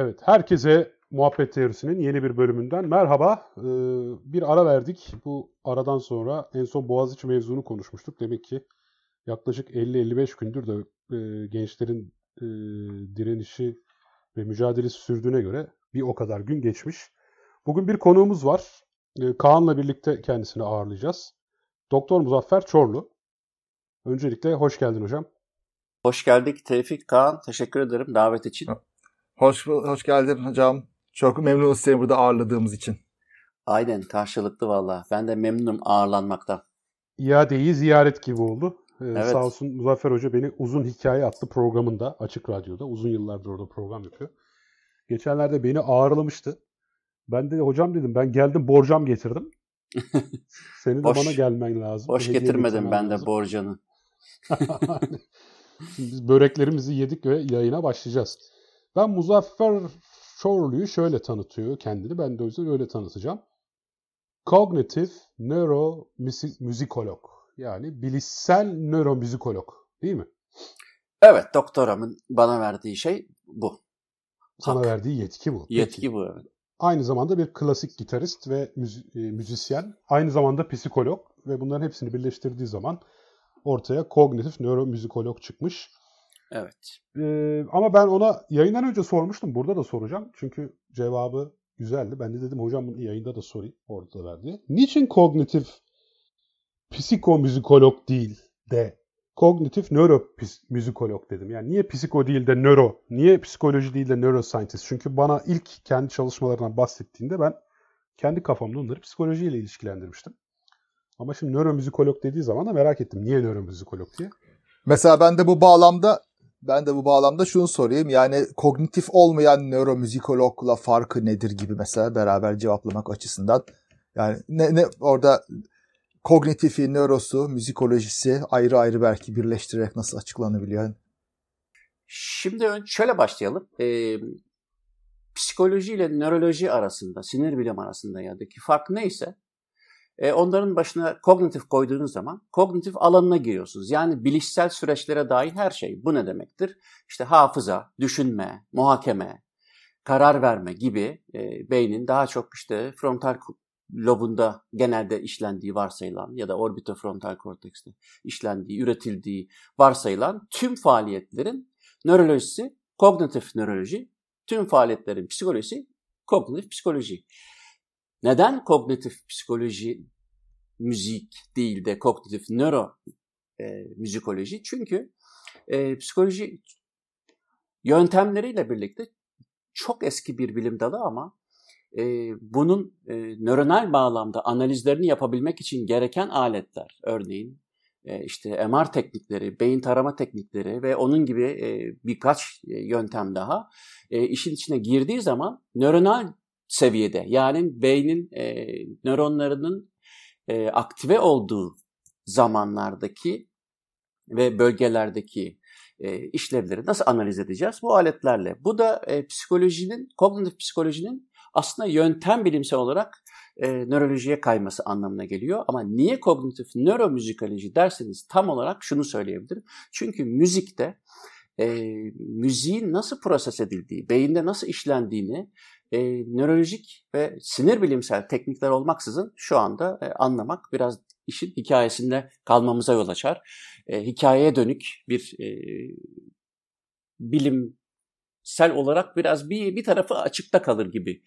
Evet, herkese Muhabbet Teorisi'nin yeni bir bölümünden merhaba. Ee, bir ara verdik. Bu aradan sonra en son Boğaziçi mevzunu konuşmuştuk. Demek ki yaklaşık 50-55 gündür de e, gençlerin e, direnişi ve mücadelesi sürdüğüne göre bir o kadar gün geçmiş. Bugün bir konuğumuz var. E, Kaan'la birlikte kendisini ağırlayacağız. Doktor Muzaffer Çorlu. Öncelikle hoş geldin hocam. Hoş geldik Tevfik Kaan. Teşekkür ederim davet için. Hoş, hoş geldin hocam. Çok memnunuz seni burada ağırladığımız için. Aynen karşılıklı valla. Ben de memnunum ağırlanmaktan. İadeyi ziyaret gibi oldu. Ee, evet. Sağ olsun Muzaffer Hoca beni Uzun Hikaye adlı programında Açık Radyo'da uzun yıllardır orada program yapıyor. Geçenlerde beni ağırlamıştı. Ben de hocam dedim ben geldim borcam getirdim. Senin de boş, bana gelmen lazım. Boş getirmedim ben de borcanı. Şimdi biz böreklerimizi yedik ve yayına başlayacağız. Ben Muzaffer Çorlu'yu şöyle tanıtıyor kendini. Ben de o yüzden öyle tanıtacağım. Cognitive Nöromüzikolog. Yani bilişsel nöromüzikolog. Değil mi? Evet. Doktoramın bana verdiği şey bu. Sana Hak. verdiği yetki bu. Yetki Peki. bu evet. Aynı zamanda bir klasik gitarist ve müzi- e, müzisyen. Aynı zamanda psikolog ve bunların hepsini birleştirdiği zaman ortaya kognitif nöromüzikolog çıkmış. Evet. Ee, ama ben ona yayından önce sormuştum. Burada da soracağım. Çünkü cevabı güzeldi. Ben de dedim hocam bunu yayında da sorayım. Orada verdi. Niçin kognitif psikomüzikolog değil de kognitif nöromüzikolog dedim. Yani niye psiko değil de nöro? Niye psikoloji değil de neuroscientist? Çünkü bana ilk kendi çalışmalarından bahsettiğinde ben kendi kafamda onları psikolojiyle ilişkilendirmiştim. Ama şimdi nöromüzikolog dediği zaman da merak ettim. Niye nöromüzikolog diye. Mesela ben de bu bağlamda ben de bu bağlamda şunu sorayım. Yani kognitif olmayan nöromüzikologla farkı nedir gibi mesela beraber cevaplamak açısından. Yani ne, ne orada kognitifi, nörosu, müzikolojisi ayrı ayrı belki birleştirerek nasıl açıklanabiliyor? Şimdi şöyle başlayalım. Ee, psikoloji ile nöroloji arasında, sinir bilim arasında yadaki fark neyse e, onların başına kognitif koyduğunuz zaman kognitif alanına giriyorsunuz. Yani bilişsel süreçlere dair her şey. Bu ne demektir? İşte hafıza, düşünme, muhakeme, karar verme gibi e, beynin daha çok işte frontal lobunda genelde işlendiği varsayılan ya da orbitofrontal kortekste işlendiği, üretildiği varsayılan tüm faaliyetlerin nörolojisi kognitif nöroloji, tüm faaliyetlerin psikolojisi kognitif psikoloji. Neden kognitif psikoloji müzik değil de kognitif nöro e, müzikoloji? Çünkü e, psikoloji yöntemleriyle birlikte çok eski bir bilim dalı ama e, bunun e, nöronal bağlamda analizlerini yapabilmek için gereken aletler, örneğin e, işte MR teknikleri, beyin tarama teknikleri ve onun gibi e, birkaç e, yöntem daha e, işin içine girdiği zaman nöronal seviyede yani beynin e, nöronlarının e, aktive olduğu zamanlardaki ve bölgelerdeki e, işlevleri nasıl analiz edeceğiz? Bu aletlerle. Bu da e, psikolojinin, kognitif psikolojinin aslında yöntem bilimsel olarak e, nörolojiye kayması anlamına geliyor. Ama niye kognitif nöromüzikoloji derseniz tam olarak şunu söyleyebilirim. Çünkü müzikte e, müziğin nasıl proses edildiği, beyinde nasıl işlendiğini e, nörolojik ve sinir bilimsel teknikler olmaksızın şu anda e, anlamak biraz işin hikayesinde kalmamıza yol açar. E, hikayeye dönük bir e, bilimsel olarak biraz bir bir tarafı açıkta kalır gibi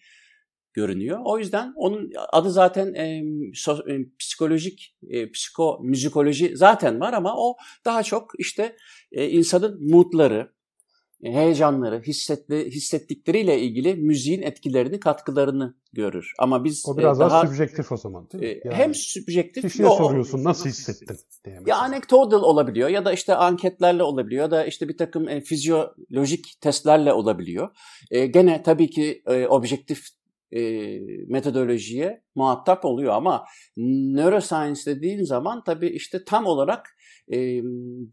görünüyor. O yüzden onun adı zaten e, so, e, psikolojik, e, psikomüzikoloji zaten var ama o daha çok işte e, insanın moodları, heyecanları, hissetti, hissettikleriyle ilgili müziğin etkilerini, katkılarını görür. Ama biz o biraz e, daha, daha subjektif o zaman değil mi? E, yani, hem subjektif kişiye o, soruyorsun nasıl hissettin diye. Ya anekdotal olabiliyor ya da işte anketlerle olabiliyor ya da işte bir takım e, fizyolojik testlerle olabiliyor. E, gene tabii ki e, objektif e, metodolojiye muhatap oluyor ama neuroscience dediğin zaman tabii işte tam olarak e,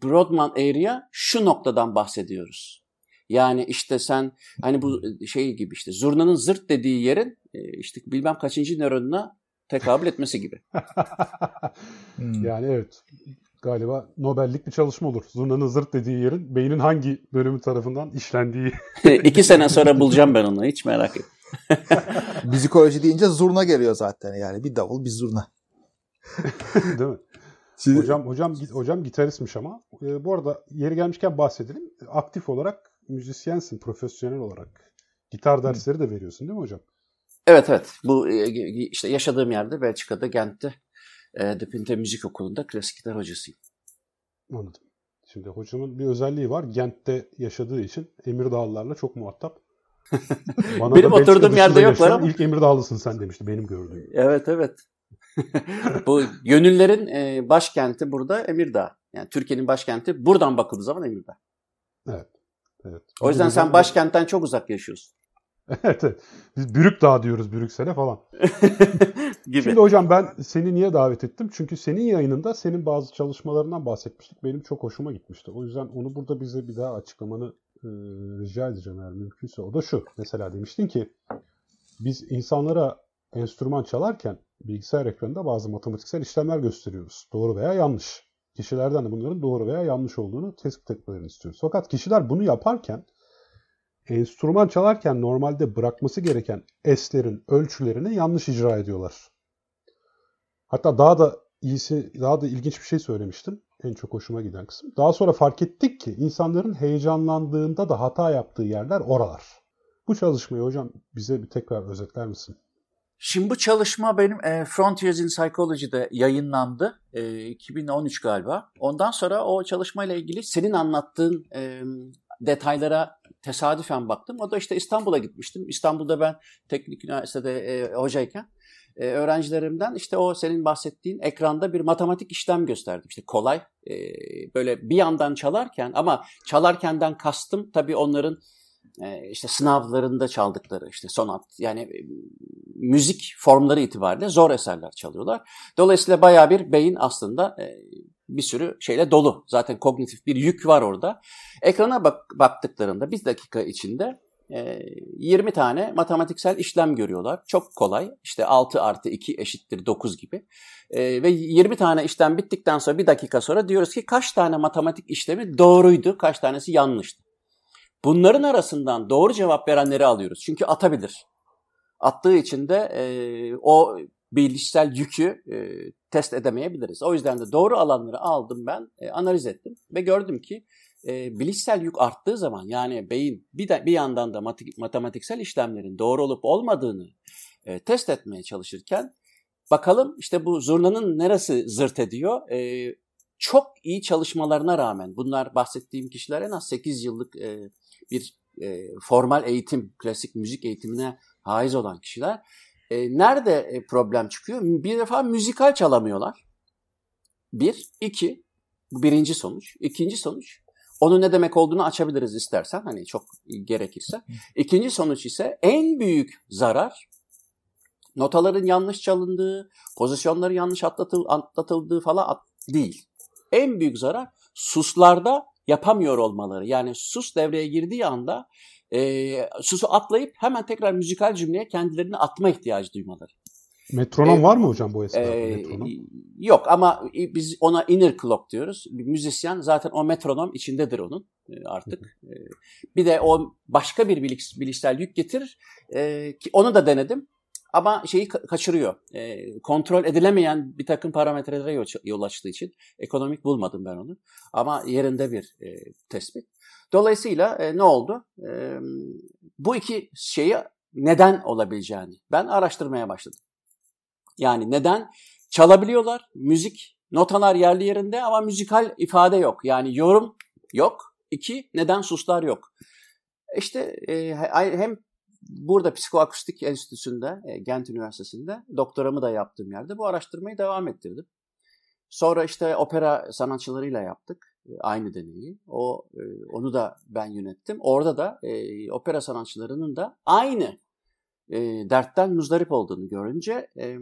Brodmann area şu noktadan bahsediyoruz. Yani işte sen hani bu şey gibi işte zurnanın zırt dediği yerin işte bilmem kaçıncı nöronuna tekabül etmesi gibi. hmm. Yani evet. galiba Nobellik bir çalışma olur. Zurna'nın zırt dediği yerin beynin hangi bölümü tarafından işlendiği. İki sene sonra bulacağım ben onu hiç merak etme. Müzikoloji deyince zurna geliyor zaten yani bir davul bir zurna. Değil mi? Şimdi, Hocam hocam hocam gitaristmiş ama. Ee, bu arada yeri gelmişken bahsedelim. Aktif olarak müzisyensin, profesyonel olarak. Gitar dersleri de veriyorsun değil mi hocam? Evet evet. Bu e, işte yaşadığım yerde Belçika'da Gent'te e, De Pinte Müzik Okulu'nda klasik gitar hocasıyım. Anladım. Şimdi hocamın bir özelliği var. Gent'te yaşadığı için Emirdağlılarla çok muhatap. Bana benim oturduğum yerde yoklar ama. İlk Emirdağlısın sen demişti benim gördüğüm. Evet evet. Bu gönüllerin e, başkenti burada Emirdağ. Yani Türkiye'nin başkenti buradan bakıldığı zaman Emirdağ. Evet. Evet. O yüzden sen başkentten çok uzak yaşıyorsun. evet, evet. Biz Brükdağ diyoruz Brüksel'e falan. Gibi. Şimdi hocam ben seni niye davet ettim? Çünkü senin yayınında senin bazı çalışmalarından bahsetmiştik. Benim çok hoşuma gitmişti. O yüzden onu burada bize bir daha açıklamanı e, rica edeceğim eğer mümkünse. O da şu. Mesela demiştin ki biz insanlara enstrüman çalarken bilgisayar ekranında bazı matematiksel işlemler gösteriyoruz. Doğru veya yanlış. Kişilerden de bunların doğru veya yanlış olduğunu tespit etmelerini istiyoruz. Fakat kişiler bunu yaparken enstrüman çalarken normalde bırakması gereken eslerin ölçülerini yanlış icra ediyorlar. Hatta daha da iyisi, daha da ilginç bir şey söylemiştim. En çok hoşuma giden kısım. Daha sonra fark ettik ki insanların heyecanlandığında da hata yaptığı yerler oralar. Bu çalışmayı hocam bize bir tekrar özetler misin? Şimdi bu çalışma benim e, Frontiers in Psychology'de yayınlandı. E, 2013 galiba. Ondan sonra o çalışmayla ilgili senin anlattığın e, detaylara tesadüfen baktım. O da işte İstanbul'a gitmiştim. İstanbul'da ben teknik üniversitede e, hocayken e, öğrencilerimden işte o senin bahsettiğin ekranda bir matematik işlem gösterdim. İşte kolay e, böyle bir yandan çalarken ama çalarkenden kastım tabii onların işte sınavlarında çaldıkları işte sonat yani e, müzik formları itibariyle zor eserler çalıyorlar. Dolayısıyla baya bir beyin aslında e, bir sürü şeyle dolu. Zaten kognitif bir yük var orada. Ekrana bak, baktıklarında bir dakika içinde 20 tane matematiksel işlem görüyorlar. Çok kolay. İşte 6 artı 2 eşittir 9 gibi. Ve 20 tane işlem bittikten sonra bir dakika sonra diyoruz ki kaç tane matematik işlemi doğruydu, kaç tanesi yanlıştı. Bunların arasından doğru cevap verenleri alıyoruz. Çünkü atabilir. Attığı için de e, o bilişsel yükü e, test edemeyebiliriz. O yüzden de doğru alanları aldım ben, e, analiz ettim ve gördüm ki e, bilişsel yük arttığı zaman yani beyin bir, de, bir yandan da matematiksel işlemlerin doğru olup olmadığını e, test etmeye çalışırken bakalım işte bu zurnanın neresi zırt ediyor? E, çok iyi çalışmalarına rağmen bunlar bahsettiğim kişiler en az 8 yıllık e, bir e, formal eğitim, klasik müzik eğitimine haiz olan kişiler. E, nerede e, problem çıkıyor? Bir defa müzikal çalamıyorlar. Bir. iki. Bu birinci sonuç. İkinci sonuç. Onun ne demek olduğunu açabiliriz istersen. Hani çok gerekirse. İkinci sonuç ise en büyük zarar notaların yanlış çalındığı, pozisyonları yanlış atlatıldığı falan değil. En büyük zarar suslarda yapamıyor olmaları. Yani sus devreye girdiği anda e, susu atlayıp hemen tekrar müzikal cümleye kendilerini atma ihtiyacı duymaları. Metronom ee, var mı hocam bu esnada? E, yok ama biz ona inner clock diyoruz. Bir müzisyen zaten o metronom içindedir onun artık. E, bir de o başka bir bilişsel yük getirir. E, ki onu da denedim. Ama şeyi kaçırıyor. E, kontrol edilemeyen bir takım parametrelere yol, açtığı için ekonomik bulmadım ben onu. Ama yerinde bir e, tespit. Dolayısıyla e, ne oldu? E, bu iki şeyi neden olabileceğini ben araştırmaya başladım. Yani neden çalabiliyorlar, müzik, notalar yerli yerinde ama müzikal ifade yok. Yani yorum yok. İki, neden suslar yok. İşte e, hem burada Psikoakustik Enstitüsü'nde, e, Gent Üniversitesi'nde doktoramı da yaptığım yerde bu araştırmayı devam ettirdim. Sonra işte opera sanatçılarıyla yaptık e, aynı deneyi. O e, onu da ben yönettim. Orada da e, opera sanatçılarının da aynı e, dertten muzdarip olduğunu görünce e,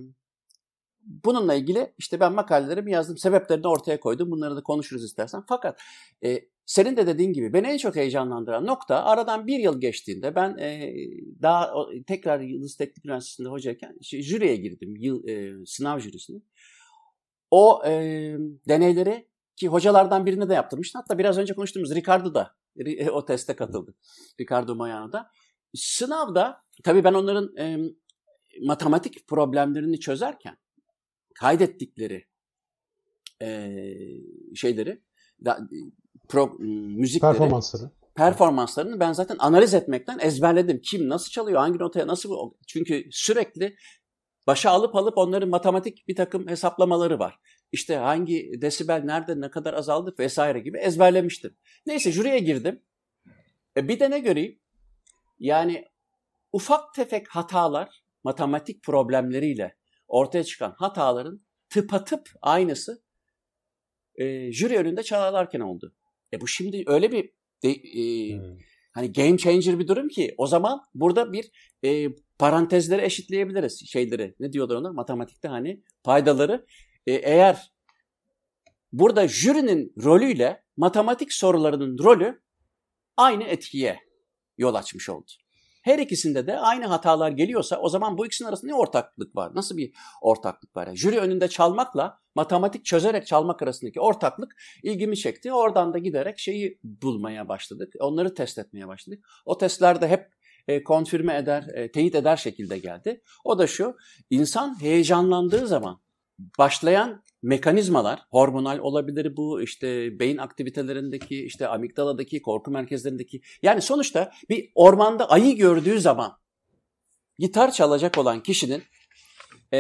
bununla ilgili işte ben makalelerimi yazdım. Sebeplerini ortaya koydum. Bunları da konuşuruz istersen. Fakat e, senin de dediğin gibi beni en çok heyecanlandıran nokta aradan bir yıl geçtiğinde ben e, daha o, tekrar Yıldız Teknik Üniversitesi'nde hocayken şey, jüriye girdim. Yıl, e, sınav jürisine. O e, deneyleri Ki hocalardan birine de yaptırmıştı. Hatta biraz önce konuştuğumuz Ricardo da o teste katıldı. Ricardo Moyano da. Sınavda tabii ben onların e, matematik problemlerini çözerken kaydettikleri e, şeyleri da, pro, müzikleri performansları performanslarını ben zaten analiz etmekten ezberledim. Kim nasıl çalıyor, hangi notaya nasıl çünkü sürekli başa alıp alıp onların matematik bir takım hesaplamaları var. İşte hangi desibel nerede ne kadar azaldı vesaire gibi ezberlemiştim. Neyse jüriye girdim. E bir de ne göreyim? Yani ufak tefek hatalar matematik problemleriyle ortaya çıkan hataların tıpatıp aynısı e, jüri önünde çalarlarken oldu. E bu şimdi öyle bir de, e, hmm. hani game changer bir durum ki o zaman burada bir e, parantezleri eşitleyebiliriz şeyleri. Ne diyorlar ona? Matematikte hani paydaları. E, eğer burada jürinin rolüyle matematik sorularının rolü aynı etkiye yol açmış oldu. Her ikisinde de aynı hatalar geliyorsa o zaman bu ikisinin arasında ne ortaklık var? Nasıl bir ortaklık var? Yani jüri önünde çalmakla matematik çözerek çalmak arasındaki ortaklık ilgimi çekti. Oradan da giderek şeyi bulmaya başladık. Onları test etmeye başladık. O testlerde hep e, konfirme eder, e, teyit eder şekilde geldi. O da şu, insan heyecanlandığı zaman başlayan mekanizmalar, hormonal olabilir bu, işte beyin aktivitelerindeki, işte amigdaladaki, korku merkezlerindeki. Yani sonuçta bir ormanda ayı gördüğü zaman gitar çalacak olan kişinin e,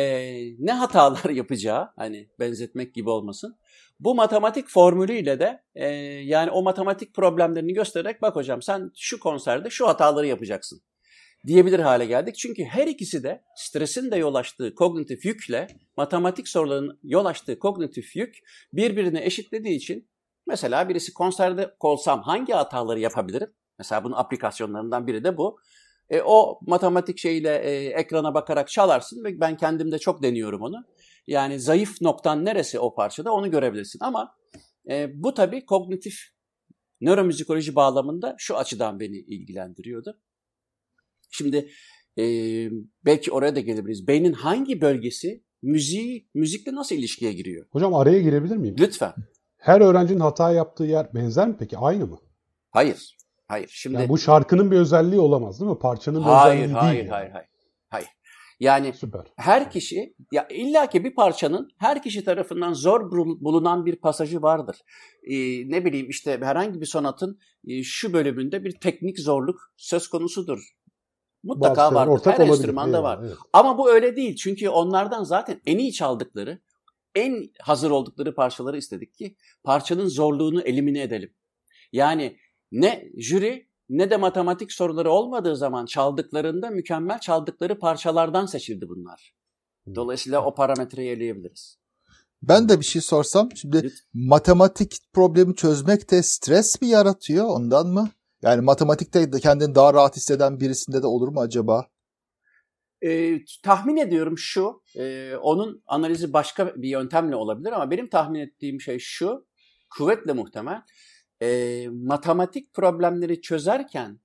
ne hatalar yapacağı, hani benzetmek gibi olmasın. Bu matematik formülüyle de e, yani o matematik problemlerini göstererek bak hocam sen şu konserde şu hataları yapacaksın diyebilir hale geldik. Çünkü her ikisi de stresin de yol açtığı kognitif yükle matematik soruların yol açtığı kognitif yük birbirine eşitlediği için mesela birisi konserde olsam hangi hataları yapabilirim? Mesela bunun aplikasyonlarından biri de bu. E, o matematik şeyle e, ekrana bakarak çalarsın ve ben kendimde çok deniyorum onu. Yani zayıf noktan neresi o parçada onu görebilirsin. Ama e, bu tabii kognitif nöromüzikoloji bağlamında şu açıdan beni ilgilendiriyordu. Şimdi e, belki oraya da gelebiliriz. Beynin hangi bölgesi müziği, müzikle nasıl ilişkiye giriyor? Hocam araya girebilir miyim? Lütfen. Her öğrencinin hata yaptığı yer benzer mi peki? Aynı mı? Hayır. Hayır. Şimdi yani bu şarkının bir özelliği olamaz değil mi? Parçanın bir hayır, özelliği hayır, değil. Hayır, hayır, hayır. Hayır. Yani Süper. her kişi ya illaki bir parçanın her kişi tarafından zor bulunan bir pasajı vardır. Ee, ne bileyim işte herhangi bir sonatın e, şu bölümünde bir teknik zorluk söz konusudur. Mutlaka var. Her enstrümanda var. Evet. Ama bu öyle değil. Çünkü onlardan zaten en iyi çaldıkları, en hazır oldukları parçaları istedik ki parçanın zorluğunu elimine edelim. Yani ne jüri ne de matematik soruları olmadığı zaman çaldıklarında mükemmel çaldıkları parçalardan seçildi bunlar. Dolayısıyla o parametreyi eleyebiliriz. Ben de bir şey sorsam. Şimdi Lütfen. matematik problemi çözmek de stres mi yaratıyor ondan mı? Yani matematikte de kendini daha rahat hisseden birisinde de olur mu acaba? E, tahmin ediyorum şu, e, onun analizi başka bir yöntemle olabilir ama benim tahmin ettiğim şey şu, kuvvetle muhtemel. E, matematik problemleri çözerken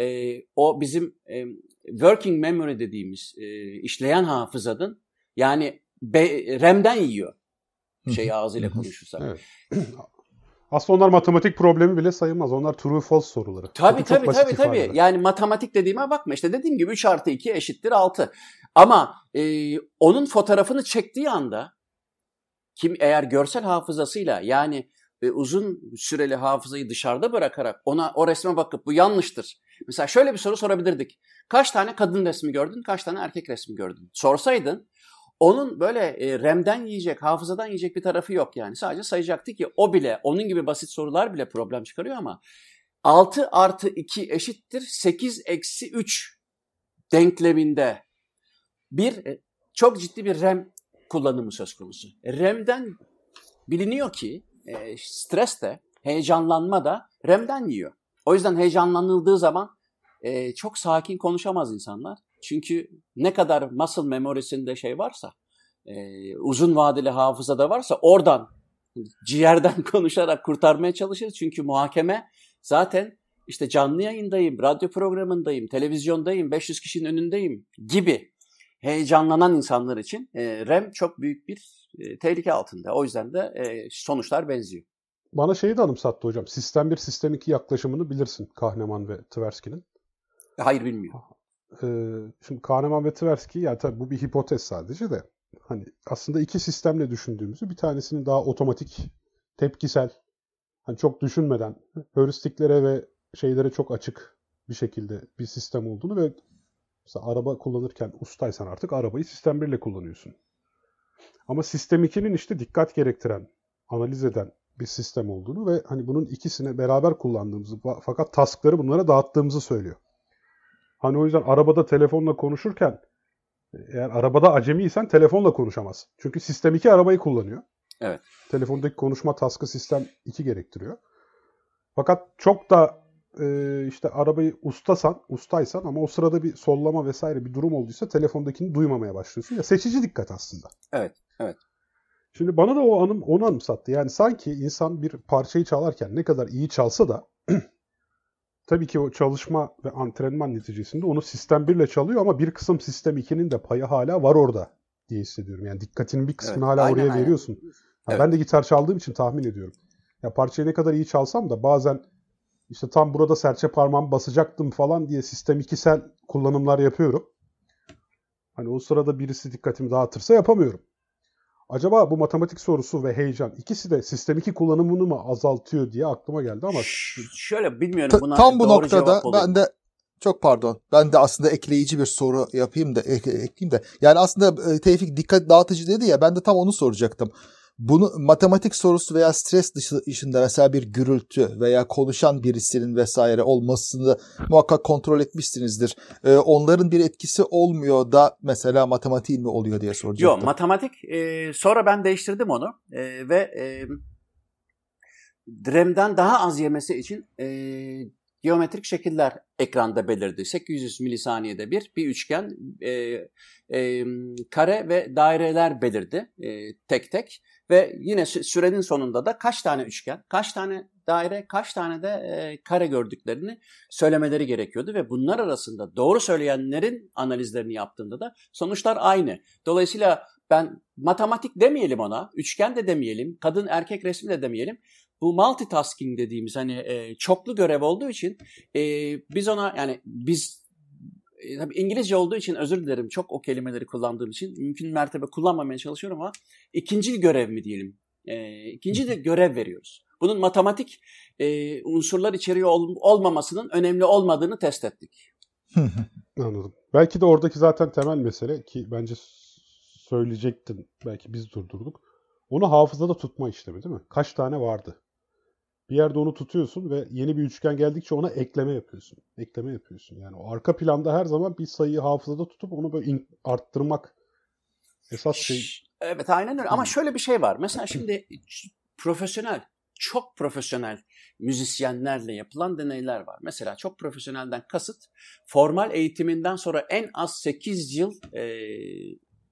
e, o bizim e, working memory dediğimiz e, işleyen hafızanın yani be, RAM'den yiyor şey ağzıyla konuşursak. Evet. Aslında onlar matematik problemi bile sayılmaz. Onlar true false soruları. Tabii Çünkü tabii tabii tabii. Yani matematik dediğime bakma. İşte dediğim gibi 3 artı 2 eşittir 6. Ama e, onun fotoğrafını çektiği anda kim eğer görsel hafızasıyla yani e, uzun süreli hafızayı dışarıda bırakarak ona o resme bakıp bu yanlıştır. Mesela şöyle bir soru sorabilirdik. Kaç tane kadın resmi gördün, kaç tane erkek resmi gördün? Sorsaydın onun böyle e, RAM'den yiyecek, hafızadan yiyecek bir tarafı yok yani. Sadece sayacaktı ki o bile, onun gibi basit sorular bile problem çıkarıyor ama 6 artı 2 eşittir 8 eksi 3 denkleminde bir e, çok ciddi bir RAM kullanımı söz konusu. E, RAM'den biliniyor ki e, stres de, heyecanlanma da RAM'den yiyor. O yüzden heyecanlanıldığı zaman e, çok sakin konuşamaz insanlar. Çünkü ne kadar muscle memorisinde şey varsa, e, uzun vadeli hafızada varsa oradan ciğerden konuşarak kurtarmaya çalışırız. Çünkü muhakeme zaten işte canlı yayındayım, radyo programındayım, televizyondayım, 500 kişinin önündeyim gibi heyecanlanan insanlar için e, RAM çok büyük bir e, tehlike altında. O yüzden de e, sonuçlar benziyor. Bana şeyi de anımsattı hocam. Sistem 1, Sistem 2 yaklaşımını bilirsin Kahneman ve Tversky'nin. Hayır bilmiyorum. Ee, şimdi Kahneman ve Tversky ya tabii bu bir hipotez sadece de hani aslında iki sistemle düşündüğümüzü bir tanesinin daha otomatik, tepkisel, hani çok düşünmeden heuristiklere ve şeylere çok açık bir şekilde bir sistem olduğunu ve mesela araba kullanırken ustaysan artık arabayı sistem 1 ile kullanıyorsun. Ama sistem 2'nin işte dikkat gerektiren, analiz eden bir sistem olduğunu ve hani bunun ikisini beraber kullandığımızı fakat taskları bunlara dağıttığımızı söylüyor. Hani o yüzden arabada telefonla konuşurken eğer arabada acemiysen telefonla konuşamaz. Çünkü sistem 2 arabayı kullanıyor. Evet. Telefondaki konuşma taskı sistem 2 gerektiriyor. Fakat çok da e, işte arabayı ustasan, ustaysan ama o sırada bir sollama vesaire bir durum olduysa telefondakini duymamaya başlıyorsun. Ya seçici dikkat aslında. Evet, evet. Şimdi bana da o anım onu anımsattı. Yani sanki insan bir parçayı çalarken ne kadar iyi çalsa da tabii ki o çalışma ve antrenman neticesinde onu sistem 1 ile çalıyor ama bir kısım sistem 2'nin de payı hala var orada diye hissediyorum. Yani dikkatinin bir kısmını evet, hala aynen, oraya aynen. veriyorsun. evet. Ben de gitar çaldığım için tahmin ediyorum. Ya parçayı ne kadar iyi çalsam da bazen işte tam burada serçe parmağımı basacaktım falan diye sistem 2'sel kullanımlar yapıyorum. Hani o sırada birisi dikkatimi dağıtırsa yapamıyorum. Acaba bu matematik sorusu ve heyecan ikisi de sistem 2 kullanımını mı azaltıyor diye aklıma geldi ama şöyle bilmiyorum buna tam bu noktada ben de çok pardon. Ben de aslında ekleyici bir soru yapayım da ek, ekleyeyim de. Yani aslında e, Tevfik dikkat dağıtıcı dedi ya ben de tam onu soracaktım bunu matematik sorusu veya stres dışında mesela bir gürültü veya konuşan birisinin vesaire olmasını muhakkak kontrol etmişsinizdir. Ee, onların bir etkisi olmuyor da mesela matematik mi oluyor diye soracaktım. Yok matematik e, sonra ben değiştirdim onu e, ve e, RAM'den daha az yemesi için e, geometrik şekiller ekranda belirdi. 800 milisaniyede bir bir üçgen e, e, kare ve daireler belirdi e, tek tek. Ve yine sürenin sonunda da kaç tane üçgen, kaç tane daire, kaç tane de e, kare gördüklerini söylemeleri gerekiyordu. Ve bunlar arasında doğru söyleyenlerin analizlerini yaptığında da sonuçlar aynı. Dolayısıyla ben matematik demeyelim ona, üçgen de demeyelim, kadın erkek resmi de demeyelim. Bu multitasking dediğimiz hani e, çoklu görev olduğu için e, biz ona yani biz e, tabii İngilizce olduğu için özür dilerim çok o kelimeleri kullandığım için mümkün mertebe kullanmamaya çalışıyorum ama ikinci görev mi diyelim? E, ikinci de görev veriyoruz. Bunun matematik e, unsurlar içeriyor ol, olmamasının önemli olmadığını test ettik. Anladım. Belki de oradaki zaten temel mesele ki bence söyleyecektin. Belki biz durdurduk. Onu hafızada tutma işlemi değil mi? Kaç tane vardı? Bir yerde onu tutuyorsun ve yeni bir üçgen geldikçe ona ekleme yapıyorsun. Ekleme yapıyorsun. Yani o arka planda her zaman bir sayıyı hafızada tutup onu böyle arttırmak esas şey. Evet aynen öyle. Ama şöyle bir şey var. Mesela şimdi profesyonel, çok profesyonel müzisyenlerle yapılan deneyler var. Mesela çok profesyonelden kasıt formal eğitiminden sonra en az 8 yıl e,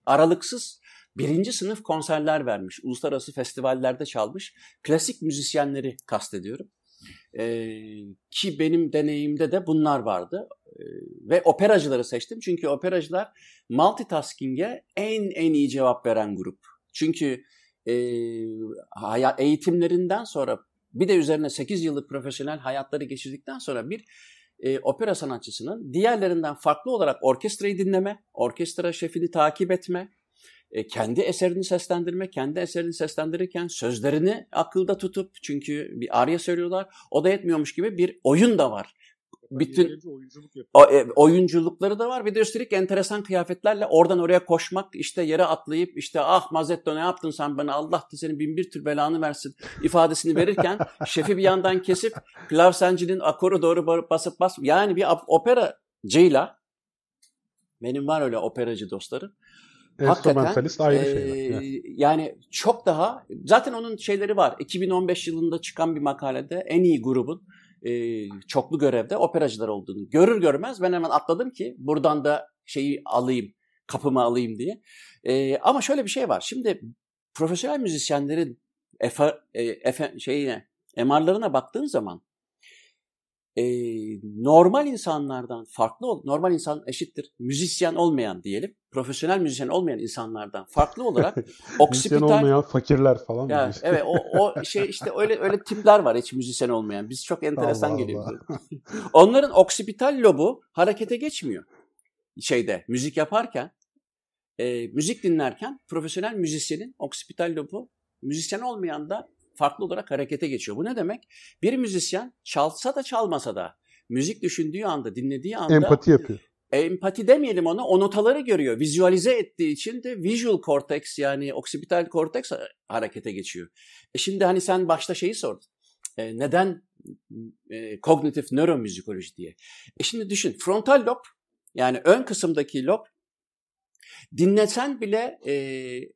aralıksız birinci sınıf konserler vermiş, uluslararası festivallerde çalmış klasik müzisyenleri kastediyorum. Ee, ki benim deneyimde de bunlar vardı. Ee, ve operacıları seçtim çünkü operacılar multitasking'e en en iyi cevap veren grup. Çünkü e, eğitimlerinden sonra bir de üzerine 8 yıllık profesyonel hayatları geçirdikten sonra bir e, opera sanatçısının diğerlerinden farklı olarak orkestrayı dinleme, orkestra şefini takip etme, e, kendi eserini seslendirme, kendi eserini seslendirirken sözlerini akılda tutup çünkü bir arya söylüyorlar. O da yetmiyormuş gibi bir oyun da var. Bütün o, e, oyunculukları da var. Bir de üstelik enteresan kıyafetlerle oradan oraya koşmak, işte yere atlayıp işte ah Mazetto ne yaptın sen bana Allah da senin bin bir tür belanı versin ifadesini verirken şefi bir yandan kesip klavsencinin akoru doğru basıp bas yani bir operacıyla benim var öyle operacı dostlarım Enstrümantalist ayrı e, şeyler. Yani çok daha zaten onun şeyleri var. 2015 yılında çıkan bir makalede en iyi grubun e, çoklu görevde operacılar olduğunu görür görmez ben hemen atladım ki buradan da şeyi alayım, kapımı alayım diye. E, ama şöyle bir şey var. Şimdi profesyonel müzisyenlerin efe, e, efe, şeyine, MR'larına baktığın zaman e, normal insanlardan farklı ol, normal insan eşittir müzisyen olmayan diyelim, profesyonel müzisyen olmayan insanlardan farklı olarak müzisyen olmayan fakirler falan. Yani, evet o, o şey işte öyle öyle tipler var hiç müzisyen olmayan. Biz çok enteresan Allah geliyor. Allah. Onların oksipital lobu harekete geçmiyor. Şeyde müzik yaparken, e, müzik dinlerken profesyonel müzisyenin oksipital lobu müzisyen olmayan da farklı olarak harekete geçiyor. Bu ne demek? Bir müzisyen çalsa da çalmasa da müzik düşündüğü anda, dinlediği anda Empati yapıyor. empati demeyelim ona, o notaları görüyor. Vizualize ettiği için de visual cortex yani oksipital korteks harekete geçiyor. E şimdi hani sen başta şeyi sordun. E, neden e, kognitif nöromüzikoloji diye. E şimdi düşün frontal lob yani ön kısımdaki lob dinlesen bile e,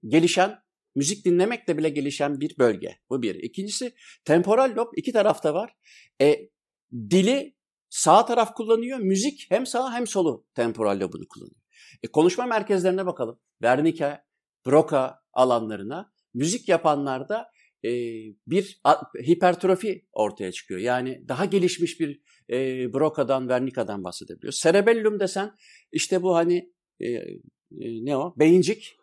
gelişen müzik dinlemekle bile gelişen bir bölge. Bu bir. İkincisi temporal lob iki tarafta var. E, dili sağ taraf kullanıyor. Müzik hem sağ hem solu temporal lobunu kullanıyor. E, konuşma merkezlerine bakalım. Wernicke, Broca alanlarına. Müzik yapanlarda e, bir hipertrofi ortaya çıkıyor. Yani daha gelişmiş bir e, Broca'dan, Wernicke'dan bahsedebiliyor. Cerebellum desen işte bu hani e, e, ne o? Beyincik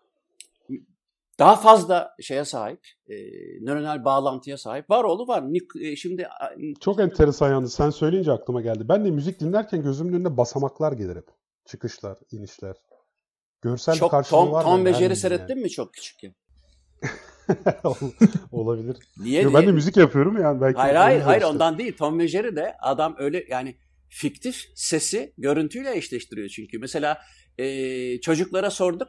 daha fazla şeye sahip, e, nöronal bağlantıya sahip. Var oğlu var. Nik, e, şimdi Çok enteresan yalnız. Sen söyleyince aklıma geldi. Ben de müzik dinlerken gözümün önüne basamaklar gelir hep. Çıkışlar, inişler. Görsel bir çok karşılığı Tom, var. Tom yani her Jerry müziğin seyrettin mi çok küçükken? yani. Olabilir. Niye Yo, diye? ben de müzik yapıyorum yani. Belki Hayır hayır hayır işte. ondan değil. Tom ve Jerry de adam öyle yani fiktif sesi görüntüyle eşleştiriyor çünkü. Mesela e, çocuklara sorduk.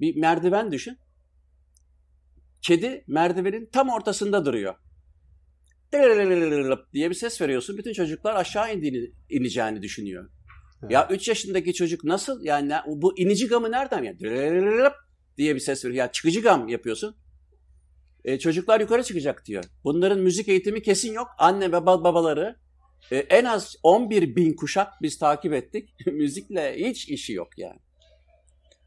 Bir merdiven düşün. Kedi merdivenin tam ortasında duruyor. diye bir ses veriyorsun. Bütün çocuklar aşağı indiğini, ineceğini düşünüyor. Ya 3 yaşındaki çocuk nasıl yani bu inici nereden ya? diye bir ses veriyor. Ya çıkıcı yapıyorsun. Çocuklar yukarı çıkacak diyor. Bunların müzik eğitimi kesin yok. Anne ve bab- babaları en az 11 bin kuşak biz takip ettik. Müzikle hiç işi yok yani.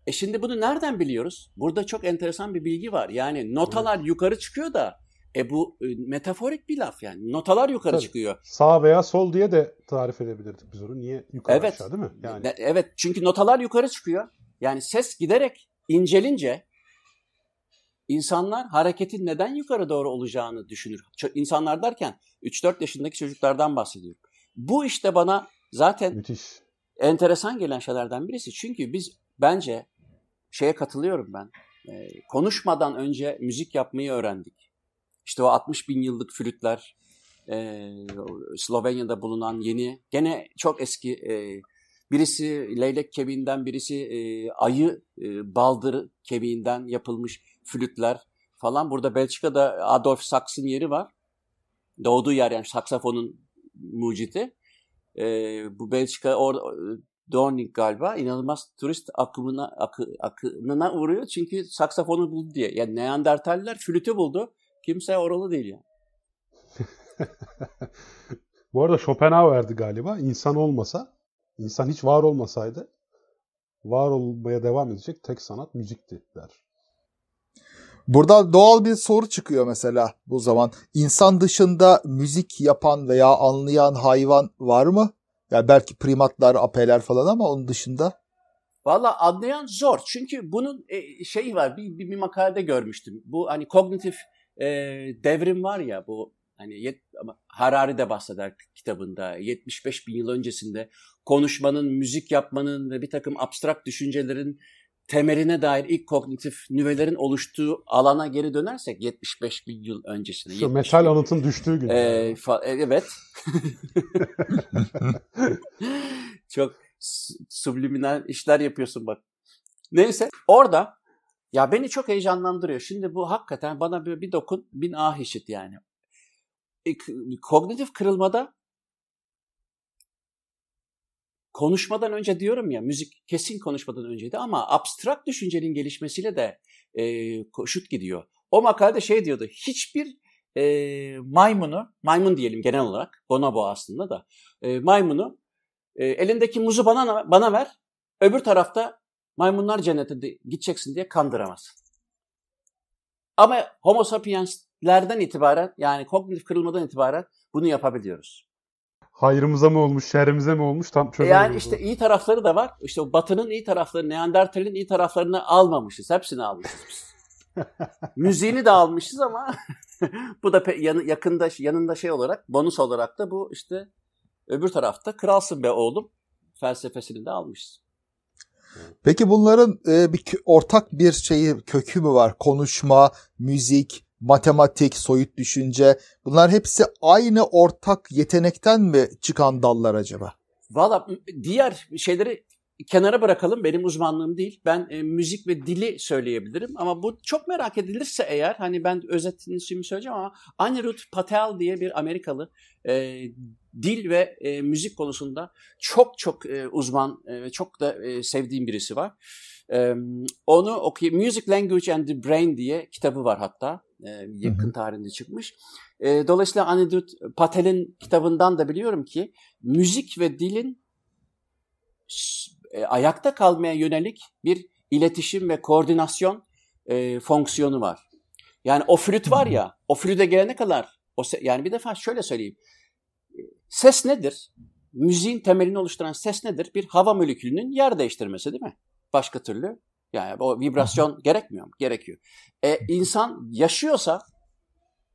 E şimdi bunu nereden biliyoruz? Burada çok enteresan bir bilgi var. Yani notalar yukarı çıkıyor da e bu e, metaforik bir laf yani. Notalar yukarı Tabii. çıkıyor. Sağ veya sol diye de tarif edebilirdik biz onu. Niye yukarı Evet. aşağı değil mi? Yani Ne- Evet çünkü notalar yukarı çıkıyor. Yani ses giderek incelince insanlar hareketin neden yukarı doğru olacağını düşünür. İnsanlar derken 3-4 yaşındaki çocuklardan bahsediyorum. Bu işte bana zaten müthiş. enteresan gelen şeylerden birisi. Çünkü biz bence şeye katılıyorum ben. Ee, konuşmadan önce müzik yapmayı öğrendik. İşte o 60 bin yıllık flütler, e, Slovenya'da bulunan yeni, gene çok eski, e, birisi leylek kemiğinden, birisi e, ayı e, baldır kemiğinden yapılmış flütler falan. Burada Belçika'da Adolf Sax'ın yeri var. Doğduğu yer yani saksafonun mucidi. E, bu Belçika or, Dorning galiba inanılmaz turist akımına akı, akınına uğruyor çünkü saksafonu buldu diye. Yani Neandertaller flütü buldu. Kimse oralı değil yani. Bu arada Schopenhauer'di galiba. İnsan olmasa, insan hiç var olmasaydı var olmaya devam edecek tek sanat müzikti der. Burada doğal bir soru çıkıyor mesela bu zaman. İnsan dışında müzik yapan veya anlayan hayvan var mı? Ya belki primatlar, apeler falan ama onun dışında. Valla anlayan zor. Çünkü bunun e, şeyi var. Bir, bir, bir makalede görmüştüm. Bu hani kognitif e, devrim var ya bu hani yet, Harari de bahseder kitabında 75 bin yıl öncesinde konuşmanın, müzik yapmanın ve bir takım abstrakt düşüncelerin temeline dair ilk kognitif nüvelerin oluştuğu alana geri dönersek 75 bin yıl öncesine. Şu 70 metal bin- anıtın düştüğü gün. Ee, fa- e, evet. Çok subliminal işler yapıyorsun bak. Neyse orada ya beni çok heyecanlandırıyor. Şimdi bu hakikaten bana bir, bir dokun bin ah işit yani. E, kognitif kırılmada konuşmadan önce diyorum ya müzik kesin konuşmadan önceydi ama abstrakt düşüncenin gelişmesiyle de e, koşut gidiyor. O makalede şey diyordu hiçbir e, maymunu, maymun diyelim genel olarak, bonobo aslında da, e, maymunu e, elindeki muzu bana bana ver, öbür tarafta maymunlar cennete de- gideceksin diye kandıramaz. Ama homo sapienslerden itibaren yani kognitif kırılmadan itibaren bunu yapabiliyoruz. Hayrımıza mı olmuş, şerrimize mi olmuş tam çözemedim. Yani işte iyi tarafları da var. İşte Batı'nın iyi tarafları, Neandertal'in iyi taraflarını almamışız. Hepsini almışız biz. Müziğini de almışız ama bu da yanı, yakında yanında şey olarak bonus olarak da bu işte öbür tarafta kralsın be oğlum felsefesini de almışız. Peki bunların e, bir ortak bir şeyi kökü mü var? Konuşma, müzik, matematik, soyut düşünce bunlar hepsi aynı ortak yetenekten mi çıkan dallar acaba? Valla diğer şeyleri kenara bırakalım. Benim uzmanlığım değil. Ben e, müzik ve dili söyleyebilirim. Ama bu çok merak edilirse eğer hani ben özetini şimdi söyleyeceğim ama Anirudh Patel diye bir Amerikalı e, dil ve e, müzik konusunda çok çok e, uzman ve e, çok da e, sevdiğim birisi var. Onu okuyayım. Music Language and the Brain diye kitabı var hatta. Yakın tarihinde çıkmış. E, dolayısıyla Anirudh Patel'in kitabından da biliyorum ki müzik ve dilin e, ayakta kalmaya yönelik bir iletişim ve koordinasyon e, fonksiyonu var. Yani o flüt var ya, o flüte gelene kadar, o yani bir defa şöyle söyleyeyim. Ses nedir? Müziğin temelini oluşturan ses nedir? Bir hava molekülünün yer değiştirmesi değil mi? Başka türlü yani o vibrasyon gerekmiyor mu? Gerekiyor. E, insan yaşıyorsa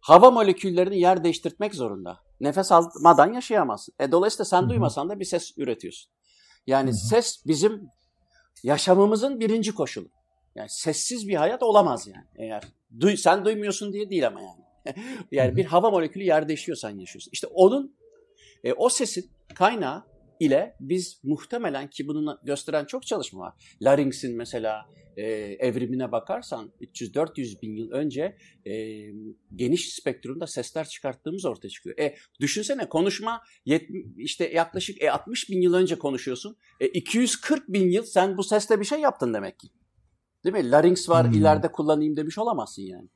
hava moleküllerini yer değiştirmek zorunda. Nefes almadan yaşayamazsın. E, dolayısıyla sen duymasan da bir ses üretiyorsun. Yani ses bizim yaşamımızın birinci koşulu. Yani sessiz bir hayat olamaz yani eğer. Duy, sen duymuyorsun diye değil ama yani. yani bir hava molekülü yer değişiyorsan yaşıyorsun. İşte onun e, o sesin kaynağı ile biz muhtemelen ki bunu gösteren çok çalışma var. Larynx'in mesela e, evrimine bakarsan 300-400 bin yıl önce e, geniş spektrumda sesler çıkarttığımız ortaya çıkıyor. E, düşünsene konuşma yet, işte yaklaşık e, 60 bin yıl önce konuşuyorsun. E, 240 bin yıl sen bu sesle bir şey yaptın demek ki. Değil mi? Larynx var hmm. ileride kullanayım demiş olamazsın yani.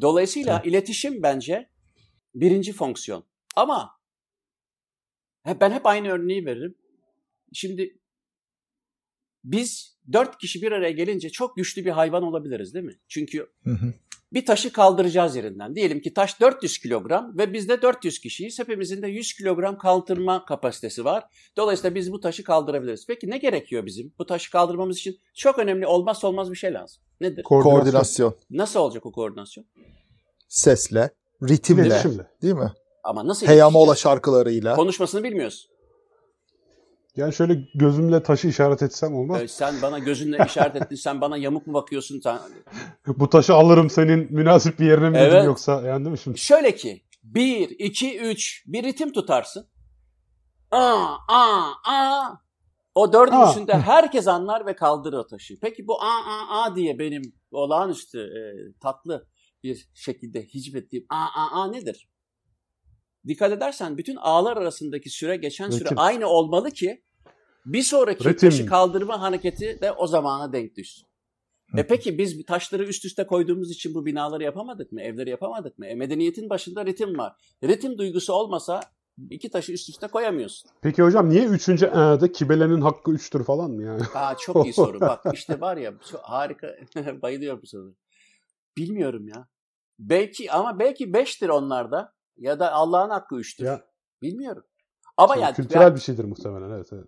Dolayısıyla evet. iletişim bence birinci fonksiyon. Ama ben hep aynı örneği veririm. Şimdi biz dört kişi bir araya gelince çok güçlü bir hayvan olabiliriz değil mi? Çünkü hı hı. bir taşı kaldıracağız yerinden. Diyelim ki taş 400 kilogram ve biz de 400 kişiyiz. Hepimizin de 100 kilogram kaldırma kapasitesi var. Dolayısıyla biz bu taşı kaldırabiliriz. Peki ne gerekiyor bizim? Bu taşı kaldırmamız için çok önemli olmazsa olmaz bir şey lazım. Nedir? Koordinasyon. koordinasyon. Nasıl olacak o koordinasyon? Sesle, ritimle, İletişimle. değil mi? Ama nasıl Heyamola şarkılarıyla. Konuşmasını bilmiyoruz. Yani şöyle gözümle taşı işaret etsem olmaz. Ee, sen bana gözünle işaret ettin. Sen bana yamuk mu bakıyorsun? Sen... Bu taşı alırım senin münasip bir yerine mi evet. dedim yoksa yani değil mi şimdi? Şöyle ki 1, 2, 3 bir ritim tutarsın. A, a, a. O dördüncüsünde a. herkes anlar ve kaldırır o taşı. Peki bu a, a, a diye benim olağanüstü e, tatlı bir şekilde hicvettiğim a, a, a nedir? Dikkat edersen bütün ağlar arasındaki süre geçen süre Ritim. aynı olmalı ki bir sonraki Ritim. taşı kaldırma hareketi de o zamana denk düşsün. E peki biz taşları üst üste koyduğumuz için bu binaları yapamadık mı? Evleri yapamadık mı? E medeniyetin başında ritim var. Ritim duygusu olmasa iki taşı üst üste koyamıyorsun. Peki hocam niye üçüncü E'de kibelenin hakkı üçtür falan mı yani? Aa çok iyi soru. Bak işte var ya harika. Bayılıyorum bu soru. Bilmiyorum ya. Belki ama belki beştir onlarda. Ya da Allah'ın hakkı üçtür. Ya. Bilmiyorum. Ama yani kültürel yani, bir şeydir muhtemelen evet, evet.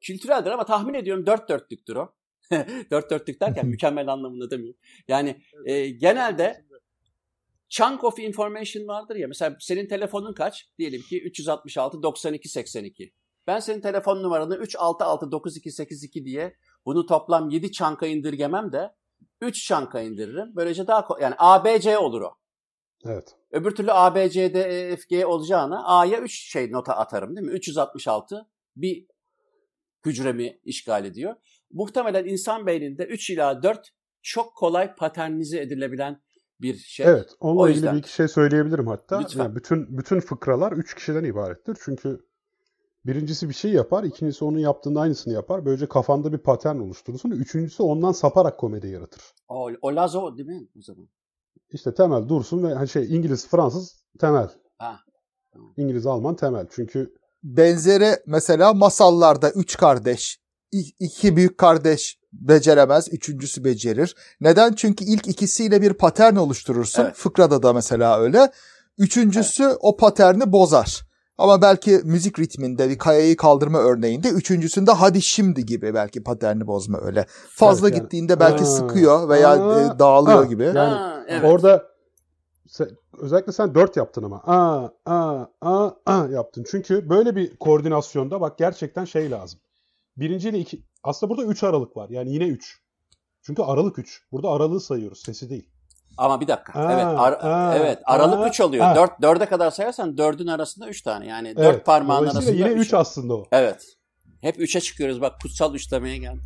Kültüreldir ama tahmin ediyorum dört dörtlüktür o. dört dörtlük derken mükemmel anlamında demiyorum. Yani e, genelde chunk of information vardır ya. Mesela senin telefonun kaç? Diyelim ki 366 92 82. Ben senin telefon numaranı 366 9282 diye bunu toplam 7 çanka indirgemem de 3 çanka indiririm. Böylece daha yani ABC olur o. Evet. Öbür türlü A, B, C, D, E, F, G olacağına A'ya 3 şey nota atarım değil mi? 366 bir hücremi işgal ediyor. Muhtemelen insan beyninde 3 ila 4 çok kolay paternize edilebilen bir şey. Evet, onunla o ilgili bir iki şey söyleyebilirim hatta. Lütfen. Yani bütün bütün fıkralar 3 kişiden ibarettir. Çünkü birincisi bir şey yapar, ikincisi onun yaptığında aynısını yapar. Böylece kafanda bir patern oluşturursun. Üçüncüsü ondan saparak komedi yaratır. O, o Lazo değil mi o zaman? İşte temel dursun ve hani şey İngiliz, Fransız temel. Ha. İngiliz, Alman temel. Çünkü benzeri mesela masallarda üç kardeş, iki büyük kardeş beceremez, üçüncüsü becerir. Neden? Çünkü ilk ikisiyle bir patern oluşturursun. Evet. Fıkrada da mesela öyle. Üçüncüsü evet. o paterni bozar. Ama belki müzik ritminde bir kayayı kaldırma örneğinde üçüncüsünde hadi şimdi gibi belki paterni bozma öyle. Fazla yani. gittiğinde belki Aa, sıkıyor veya aa, e, dağılıyor aa. gibi. Yani Ha, evet. Orada sen- özellikle sen 4 yaptın ama. Aa, aa, aa, aa yaptın. Çünkü böyle bir koordinasyonda bak gerçekten şey lazım. Birinci ile iki. Aslında burada 3 aralık var. Yani yine 3. Çünkü aralık 3. Burada aralığı sayıyoruz. Sesi değil. Ama bir dakika. Aa, evet. ar- aa, evet. Aralık aa, 3 oluyor. aa. 4 4'e kadar sayarsan 4'ün arasında 3 tane. Yani 4 Evet. parmağın arasında yine üç. 3 aslında o. Evet. Hep 3'e çıkıyoruz. Bak kutsal üçlemeye geldi.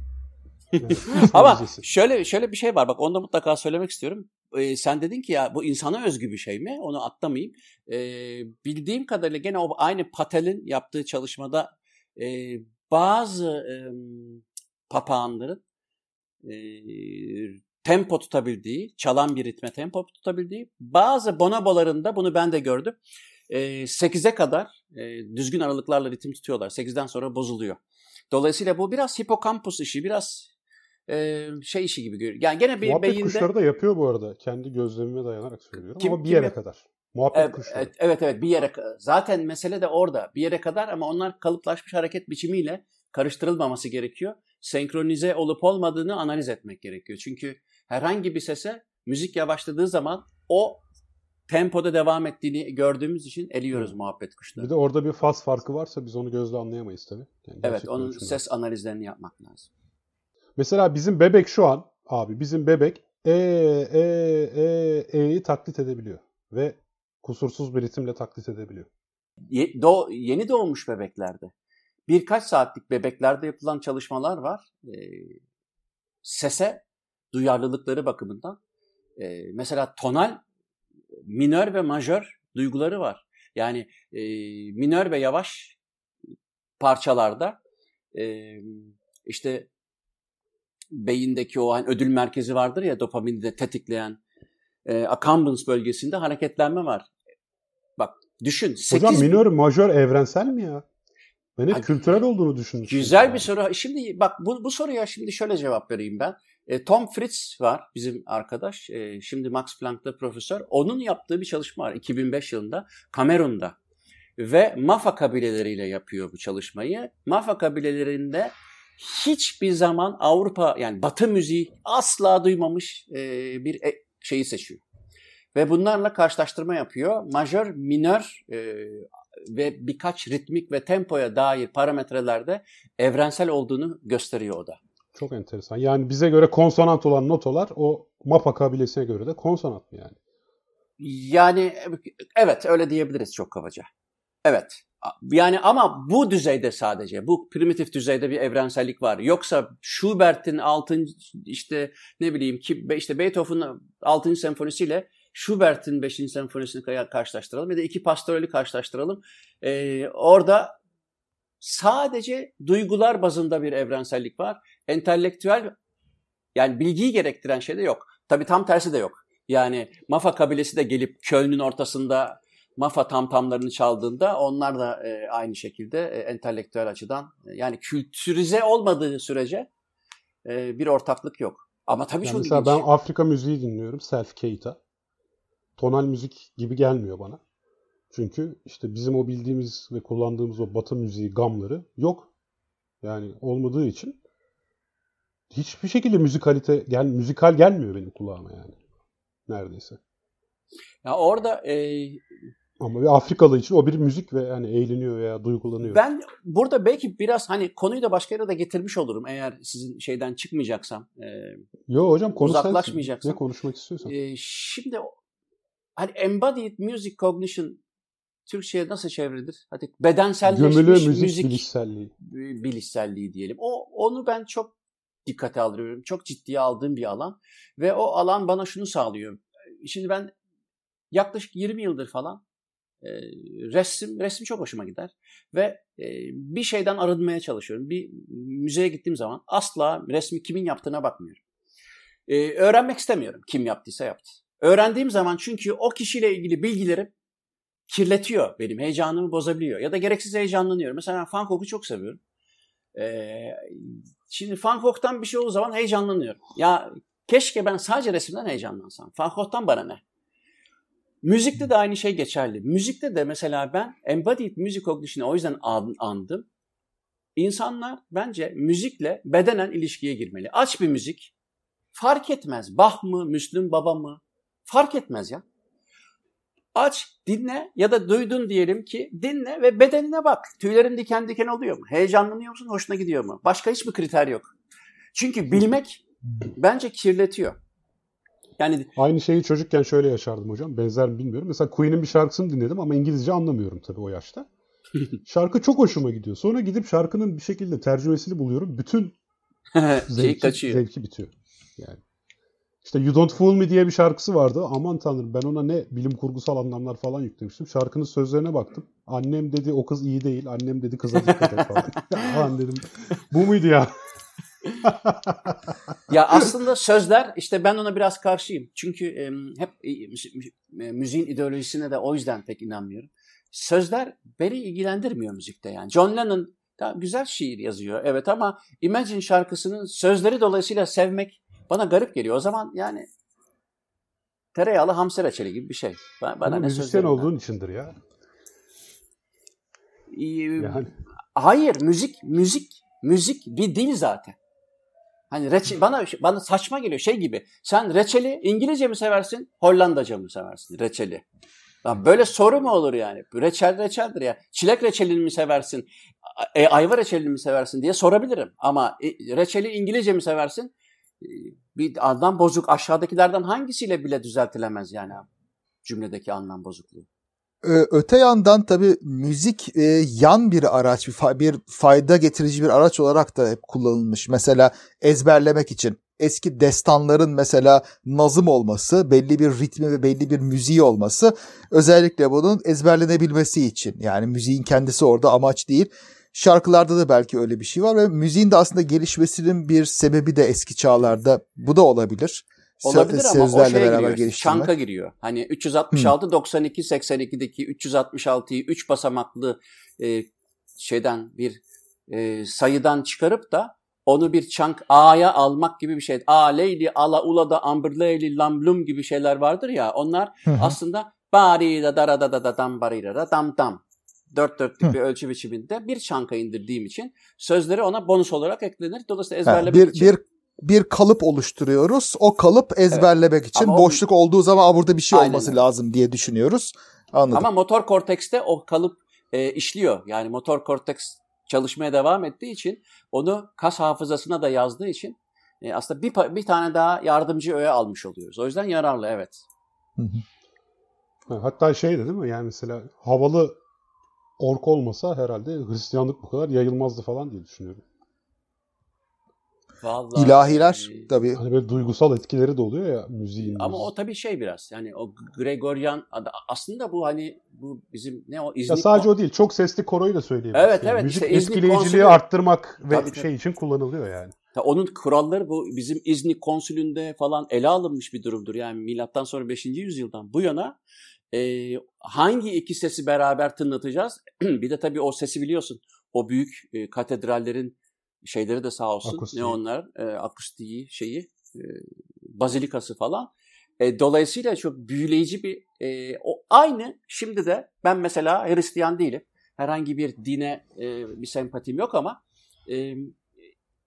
Evet. Ama şöyle şöyle bir şey var. Bak onu da mutlaka söylemek istiyorum. Ee, sen dedin ki ya bu insana özgü bir şey mi? Onu atlamayayım. Ee, bildiğim kadarıyla gene o aynı Patel'in yaptığı çalışmada e, bazı e, papağanların e, tempo tutabildiği, çalan bir ritme tempo tutabildiği, bazı bonobolarında bunu ben de gördüm. E, 8'e kadar e, düzgün aralıklarla ritim tutuyorlar. 8'den sonra bozuluyor. Dolayısıyla bu biraz hipokampus işi, biraz e, şey işi gibi görünüyor. Yani gene bir Muhabbet beyinde... kuşları da yapıyor bu arada. Kendi gözlemime dayanarak söylüyorum. Kim- ama bir yere yap- kadar. Muhabbet Evet, kuşları. evet, evet evet bir yere zaten mesele de orada bir yere kadar ama onlar kalıplaşmış hareket biçimiyle karıştırılmaması gerekiyor. Senkronize olup olmadığını analiz etmek gerekiyor. Çünkü herhangi bir sese müzik yavaşladığı zaman o tempoda devam ettiğini gördüğümüz için eliyoruz muhabbet Bir kuşları. de orada bir faz farkı varsa biz onu gözle anlayamayız tabii. Yani Evet onun ölçümde. ses analizlerini yapmak lazım. Mesela bizim bebek şu an abi bizim bebek e e e e'yi taklit edebiliyor ve kusursuz bir ritimle taklit edebiliyor. Ye- doğ- yeni doğmuş bebeklerde birkaç saatlik bebeklerde yapılan çalışmalar var. Ee, sese duyarlılıkları bakımından. Ee, mesela tonal, minör ve majör duyguları var. Yani e, minör ve yavaş parçalarda e, işte beyindeki o hani ödül merkezi vardır ya dopamini de tetikleyen e, accumbens bölgesinde hareketlenme var. Bak düşün. Hocam 8 minör majör evrensel mi ya? Ben hep Ay, kültürel olduğunu düşünmüştüm. Güzel yani. bir soru. Şimdi bak bu, bu soruya şimdi şöyle cevap vereyim ben. E, Tom Fritz var bizim arkadaş. E, şimdi Max Planck'ta profesör. Onun yaptığı bir çalışma var 2005 yılında Kamerun'da. Ve Mafa kabileleriyle yapıyor bu çalışmayı. Mafa kabilelerinde hiçbir zaman Avrupa yani Batı müziği asla duymamış e, bir şeyi seçiyor. Ve bunlarla karşılaştırma yapıyor. Majör, minör ve birkaç ritmik ve tempoya dair parametrelerde evrensel olduğunu gösteriyor o da. Çok enteresan. Yani bize göre konsonant olan notalar o Mapa kabilesine göre de konsonant mı yani? Yani evet öyle diyebiliriz çok kabaca. Evet. Yani ama bu düzeyde sadece bu primitif düzeyde bir evrensellik var. Yoksa Schubert'in 6. işte ne bileyim ki işte Beethoven'ın 6. senfonisiyle Schubert'in 5. senfonisini karşılaştıralım ya da iki pastorali karşılaştıralım. Ee, orada sadece duygular bazında bir evrensellik var. Entelektüel yani bilgiyi gerektiren şey de yok. Tabii tam tersi de yok. Yani Mafa kabilesi de gelip Köln'ün ortasında Mafa tamtamlarını çaldığında onlar da e, aynı şekilde e, entelektüel açıdan e, yani kültürize olmadığı sürece e, bir ortaklık yok. Ama tabii Yani çok mesela ilginç. ben Afrika müziği dinliyorum. Self Keita. Tonal müzik gibi gelmiyor bana. Çünkü işte bizim o bildiğimiz ve kullandığımız o batı müziği gamları yok. Yani olmadığı için hiçbir şekilde müzikalite gel müzikal gelmiyor benim kulağıma yani. Neredeyse. Ya orada e, Ama bir Afrikalı için o bir müzik ve yani eğleniyor veya duygulanıyor. ben burada belki biraz hani konuyu da başka yere de getirmiş olurum eğer sizin şeyden çıkmayacaksam. E, Yo hocam konu sensin. Uzaklaşmayacaksın. Ne konuşmak istiyorsan. e, şimdi hani embodied music cognition Türkçe'ye nasıl çevrilir? Hadi bedenselleşmiş Gömülü müzik, müzik bilişselliği. bilişselliği diyelim. O onu ben çok dikkate alıyorum. Çok ciddiye aldığım bir alan ve o alan bana şunu sağlıyor. Şimdi ben yaklaşık 20 yıldır falan e, resim resim çok hoşuma gider ve e, bir şeyden arınmaya çalışıyorum. Bir müzeye gittiğim zaman asla resmi kimin yaptığına bakmıyorum. E, öğrenmek istemiyorum kim yaptıysa yaptı. Öğrendiğim zaman çünkü o kişiyle ilgili bilgilerim kirletiyor benim heyecanımı bozabiliyor ya da gereksiz heyecanlanıyorum. Mesela ben Gogh'u çok seviyorum. Ee, şimdi Van Gogh'tan bir şey olduğu zaman heyecanlanıyorum. Ya keşke ben sadece resimden heyecanlansam. Van Gogh'tan bana ne? Müzikte de aynı şey geçerli. Müzikte de mesela ben embodied music cognition'ı o yüzden andım. İnsanlar bence müzikle bedenen ilişkiye girmeli. Aç bir müzik. Fark etmez. Bah mı, Müslüm Baba mı? Fark etmez ya. Aç, dinle ya da duydun diyelim ki dinle ve bedenine bak. Tüylerin diken diken oluyor mu? Heyecanlanıyor musun? Hoşuna gidiyor mu? Başka hiçbir kriter yok. Çünkü bilmek bence kirletiyor. Yani aynı şeyi çocukken şöyle yaşardım hocam. Benzer mi bilmiyorum. Mesela Queen'in bir şarkısını dinledim ama İngilizce anlamıyorum tabii o yaşta. Şarkı çok hoşuma gidiyor. Sonra gidip şarkının bir şekilde tercümesini buluyorum. Bütün zevki, kaçıyor. zevki bitiyor. Yani. İşte You Don't Fool Me diye bir şarkısı vardı. Aman tanrım ben ona ne bilim kurgusal anlamlar falan yüklemiştim. Şarkının sözlerine baktım. Annem dedi o kız iyi değil. Annem dedi kıza dikkat et falan. dedim. Bu muydu ya? ya aslında sözler işte ben ona biraz karşıyım. Çünkü e, hep e, müziğin ideolojisine de o yüzden pek inanmıyorum. Sözler beni ilgilendirmiyor müzikte yani. John Lennon da güzel şiir yazıyor evet ama Imagine şarkısının sözleri dolayısıyla sevmek bana garip geliyor. O zaman yani tereyağlı hamsi reçeli gibi bir şey. Bana, bana ne müzisyen olduğun içindir ya. Yani. Hayır müzik müzik müzik bir dil zaten. Hani reçel, bana bana saçma geliyor şey gibi. Sen reçeli İngilizce mi seversin, Hollandaca mı seversin reçeli? Ya böyle soru mu olur yani? Reçel reçeldir ya. Çilek reçelini mi seversin, e, ayva reçelini mi seversin diye sorabilirim. Ama e, reçeli İngilizce mi seversin? E, bir anlam bozuk aşağıdakilerden hangisiyle bile düzeltilemez yani cümledeki anlam bozukluğu. Öte yandan tabii müzik e, yan bir araç, bir fayda getirici bir araç olarak da hep kullanılmış. Mesela ezberlemek için eski destanların mesela nazım olması, belli bir ritmi ve belli bir müziği olması özellikle bunun ezberlenebilmesi için. Yani müziğin kendisi orada amaç değil. Şarkılarda da belki öyle bir şey var ve müziğin de aslında gelişmesinin bir sebebi de eski çağlarda bu da olabilir. Olabilir ama o şeye beraber giriyor. Çanka giriyor. Hani 366 hmm. 92 82'deki 366'yı 3 basamaklı e, şeyden bir e, sayıdan çıkarıp da onu bir çank A'ya almak gibi bir şey. A, Leyli, Ala, Ula'da, Amberleyli, Lamblum gibi şeyler vardır ya. Onlar aslında bari da da da da da dam bari da dam dam. Dört dörtlük bir ölçü biçiminde bir çanka indirdiğim için sözleri ona bonus olarak eklenir. Dolayısıyla ezberlemek bir, için. Bir bir kalıp oluşturuyoruz. O kalıp ezberlemek evet. için Ama boşluk o... olduğu zaman burada bir şey Aynen olması lazım diye düşünüyoruz. Anladım. Ama motor kortekste o kalıp e, işliyor. Yani motor korteks çalışmaya devam ettiği için onu kas hafızasına da yazdığı için e, aslında bir, bir tane daha yardımcı öğe almış oluyoruz. O yüzden yararlı evet. Hatta şey de değil mi yani mesela havalı ork olmasa herhalde Hristiyanlık bu kadar yayılmazdı falan diye düşünüyorum. Vallahi, İlahiler e, tabii. Hani böyle duygusal etkileri de oluyor ya müziğin. Ama o tabii şey biraz yani o Gregorian aslında bu hani bu bizim ne o İznik... Ya sadece o değil çok sesli koroyu da söyleyebiliriz. Evet evet. Müzik işte etkileyiciliği konsülü... arttırmak ve tabii, şey için kullanılıyor yani. Ya onun kuralları bu bizim İznik konsülünde falan ele alınmış bir durumdur. Yani milattan sonra 5. yüzyıldan bu yana e, hangi iki sesi beraber tınlatacağız? bir de tabii o sesi biliyorsun. O büyük e, katedrallerin şeyleri de sağ olsun. Akustiği. Ne onlar? E, akustiği şeyi e, bazilikası falan. E, dolayısıyla çok büyüleyici bir e, o aynı şimdi de ben mesela Hristiyan değilim. Herhangi bir dine e, bir sempatim yok ama e,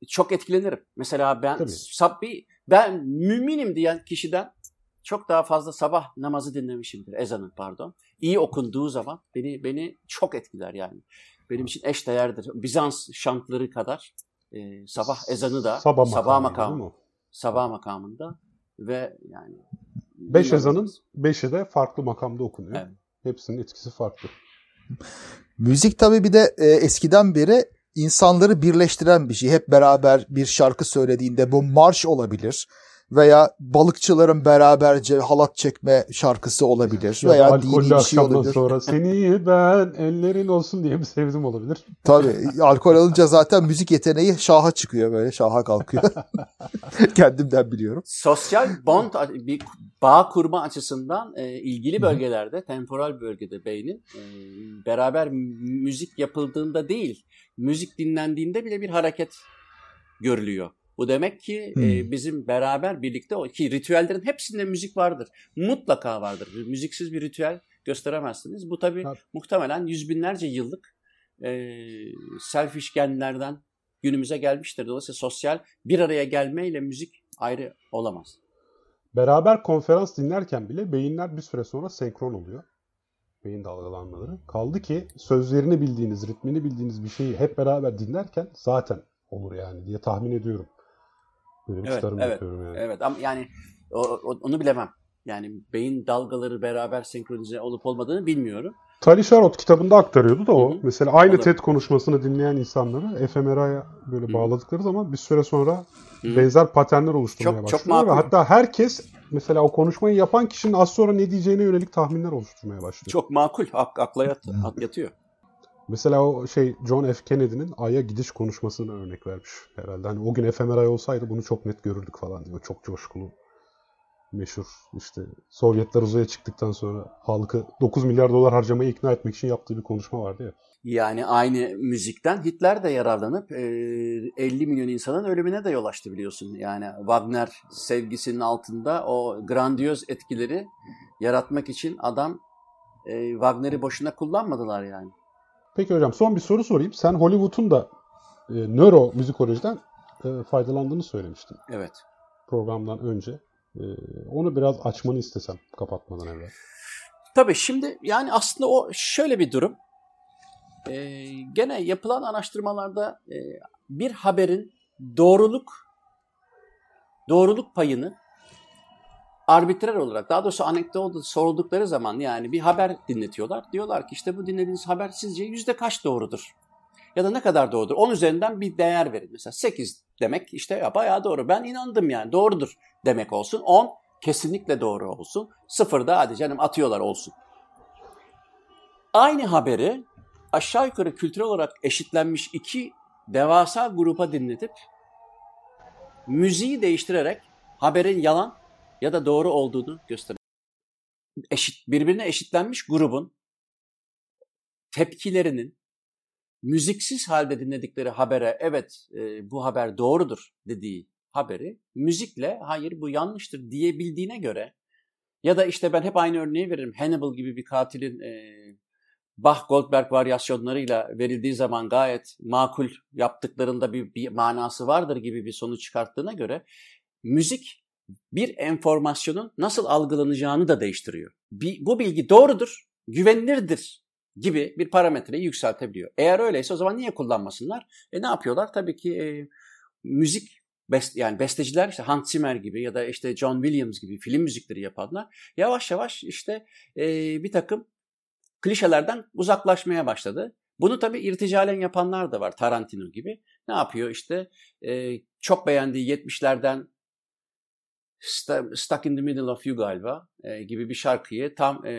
çok etkilenirim. Mesela ben sabbi ben müminim diyen kişiden çok daha fazla sabah namazı dinlemişimdir. Ezanı pardon. İyi okunduğu zaman beni beni çok etkiler yani. Benim için eş değerdir. Bizans şantları kadar e, sabah ezanı da sabah, sabah makamı, sabah makamında ve yani beş ezanın beşi de farklı makamda okunuyor. Evet. Hepsinin etkisi farklı. Müzik tabii bir de e, eskiden beri insanları birleştiren bir şey. Hep beraber bir şarkı söylediğinde bu marş olabilir veya balıkçıların beraberce halat çekme şarkısı olabilir ya veya dini bir şey olabilir. sonra seni ben ellerin olsun diye bir sevdim olabilir. Tabii alkol alınca zaten müzik yeteneği şaha çıkıyor böyle şaha kalkıyor. Kendimden biliyorum. Sosyal bond bir bağ kurma açısından e, ilgili bölgelerde temporal bölgede beynin e, beraber müzik yapıldığında değil müzik dinlendiğinde bile bir hareket görülüyor. Bu demek ki hmm. e, bizim beraber birlikte o ki ritüellerin hepsinde müzik vardır. Mutlaka vardır. Müziksiz bir ritüel gösteremezsiniz. Bu tabii evet. muhtemelen yüz binlerce yıllık e, selfish genlerden günümüze gelmiştir. Dolayısıyla sosyal bir araya gelmeyle müzik ayrı olamaz. Beraber konferans dinlerken bile beyinler bir süre sonra senkron oluyor. Beyin dalgalanmaları. Kaldı ki sözlerini bildiğiniz, ritmini bildiğiniz bir şeyi hep beraber dinlerken zaten olur yani diye tahmin ediyorum. Bir evet, çıkarım evet, yapıyorum yani. Evet ama yani o, onu bilemem. Yani beyin dalgaları beraber senkronize olup olmadığını bilmiyorum. Tali Sharot kitabında aktarıyordu da o. Hı hı. Mesela aynı Olur. TED konuşmasını dinleyen insanları fMRI'ye böyle hı. bağladıkları zaman bir süre sonra hı. benzer paternler oluşturmaya çok, başlıyor. Çok makul. hatta herkes mesela o konuşmayı yapan kişinin az sonra ne diyeceğine yönelik tahminler oluşturmaya başlıyor. Çok makul. Ak akla yat yatıyor. Mesela o şey John F. Kennedy'nin Ay'a gidiş konuşmasını örnek vermiş herhalde. Hani o gün fMRI olsaydı bunu çok net görürdük falan diyor. Çok coşkulu meşhur işte Sovyetler uzaya çıktıktan sonra halkı 9 milyar dolar harcamayı ikna etmek için yaptığı bir konuşma vardı ya. Yani aynı müzikten Hitler de yararlanıp 50 milyon insanın ölümüne de yol açtı biliyorsun. Yani Wagner sevgisinin altında o grandiyöz etkileri yaratmak için adam Wagner'i boşuna kullanmadılar yani. Peki hocam son bir soru sorayım. Sen Hollywood'un da e, nöro müzikolojiden e, faydalandığını söylemiştin. Evet. Programdan önce. E, onu biraz açmanı istesem kapatmadan evvel. Tabii şimdi yani aslında o şöyle bir durum. E, gene yapılan araştırmalarda e, bir haberin doğruluk doğruluk payını arbitrer olarak daha doğrusu anekdot sordukları zaman yani bir haber dinletiyorlar. Diyorlar ki işte bu dinlediğiniz haber sizce yüzde kaç doğrudur? Ya da ne kadar doğrudur? 10 üzerinden bir değer verin. Mesela 8 demek işte ya bayağı doğru. Ben inandım yani doğrudur demek olsun. 10 kesinlikle doğru olsun. 0 da hadi canım atıyorlar olsun. Aynı haberi aşağı yukarı kültürel olarak eşitlenmiş iki devasa grupa dinletip müziği değiştirerek haberin yalan ya da doğru olduğunu gösterir. Eşit, birbirine eşitlenmiş grubun tepkilerinin müziksiz halde dinledikleri habere evet e, bu haber doğrudur dediği haberi müzikle hayır bu yanlıştır diyebildiğine göre ya da işte ben hep aynı örneği veririm. Hannibal gibi bir katilin e, Bach-Goldberg varyasyonlarıyla verildiği zaman gayet makul yaptıklarında bir, bir manası vardır gibi bir sonuç çıkarttığına göre müzik bir enformasyonun nasıl algılanacağını da değiştiriyor. Bir, bu bilgi doğrudur, güvenilirdir gibi bir parametreyi yükseltebiliyor. Eğer öyleyse o zaman niye kullanmasınlar? E ne yapıyorlar? Tabii ki e, müzik best, yani besteciler işte Hans Zimmer gibi ya da işte John Williams gibi film müzikleri yapanlar yavaş yavaş işte e, bir takım klişelerden uzaklaşmaya başladı. Bunu tabii irticalen yapanlar da var Tarantino gibi. Ne yapıyor işte e, çok beğendiği 70'lerden Stuck in the Middle of You galiba e, gibi bir şarkıyı tam e,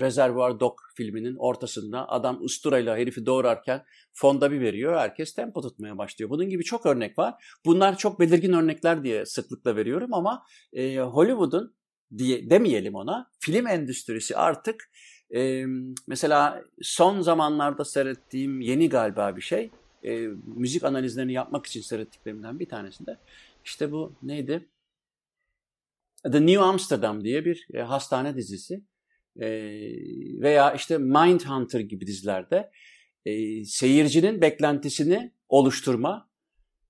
Reservoir Dog filminin ortasında adam usturayla herifi doğurarken fonda bir veriyor. Herkes tempo tutmaya başlıyor. Bunun gibi çok örnek var. Bunlar çok belirgin örnekler diye sıklıkla veriyorum ama e, Hollywood'un diye demeyelim ona film endüstrisi artık e, mesela son zamanlarda seyrettiğim yeni galiba bir şey e, müzik analizlerini yapmak için seyrettiklerimden bir tanesinde işte bu neydi? The New Amsterdam diye bir e, hastane dizisi e, veya işte Mindhunter gibi dizilerde e, seyircinin beklentisini oluşturma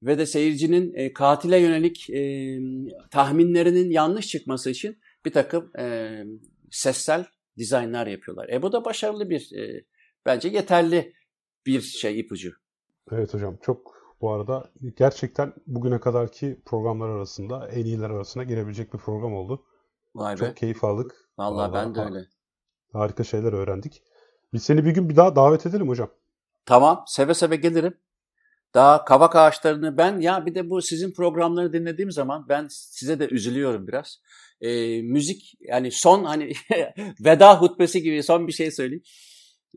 ve de seyircinin e, katile yönelik tahminlerinin yanlış çıkması için bir takım sessel dizaynlar yapıyorlar. E bu da başarılı bir, bence yeterli bir şey ipucu. Evet hocam çok bu arada gerçekten bugüne kadarki programlar arasında en iyiler arasına girebilecek bir program oldu. Vay be. Çok keyif aldık. Vallahi, Vallahi ben de öyle. Harika şeyler öğrendik. Biz seni bir gün bir daha davet edelim hocam. Tamam, seve seve gelirim. Daha kavak ağaçlarını ben ya bir de bu sizin programları dinlediğim zaman ben size de üzülüyorum biraz. E, müzik yani son hani veda hutbesi gibi son bir şey söyleyeyim.